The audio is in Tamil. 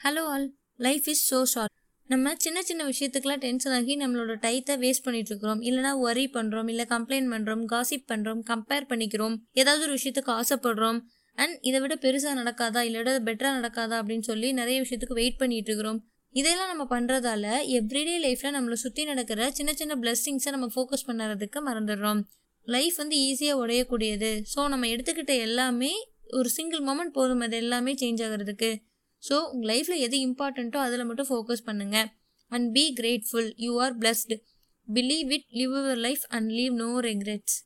Hello all life is so short நம்ம சின்ன சின்ன விஷயத்துக்குலாம் டென்ஷன் ஆகி நம்மளோட டைத்தை வேஸ்ட் பண்ணிட்டு இருக்கிறோம். இல்லைனா ஒரி பண்ணுறோம் இல்லை கம்ப்ளைண்ட் பண்ணுறோம் காசிப் பண்ணுறோம் கம்பேர் பண்ணிக்கிறோம். ஏதாவது ஒரு விஷயத்துக்கு ஆசைப்படுறோம். அண்ட் இதை விட பெருசாக நடக்காதா? இல்லைட பெட்டராக நடக்காதா? அப்படின்னு சொல்லி நிறைய விஷயத்துக்கு வெயிட் பண்ணிட்டு இருக்கிறோம். இதெல்லாம் நம்ம பண்ணுறதால எவ்ரிடே லைஃப்பில் நம்மளை சுற்றி நடக்கிற சின்ன சின்ன பிளெஸ்ஸிங்ஸை நம்ம ஃபோக்கஸ் பண்ணுறதுக்கு மறந்துடுறோம். லைஃப் வந்து ஈஸியாக உடையக்கூடியது. ஸோ நம்ம எடுத்துக்கிட்ட எல்லாமே ஒரு சிங்கிள் மொமெண்ட் போதும். அது எல்லாமே சேஞ்ச் ஆகிறதுக்கு. ஸோ உங்கள் லைஃப்பில் எது இம்பார்ட்டண்ட்டோ அதில் மட்டும் ஃபோக்கஸ் பண்ணுங்கள் and be grateful you are blessed believe it live your life and leave no regrets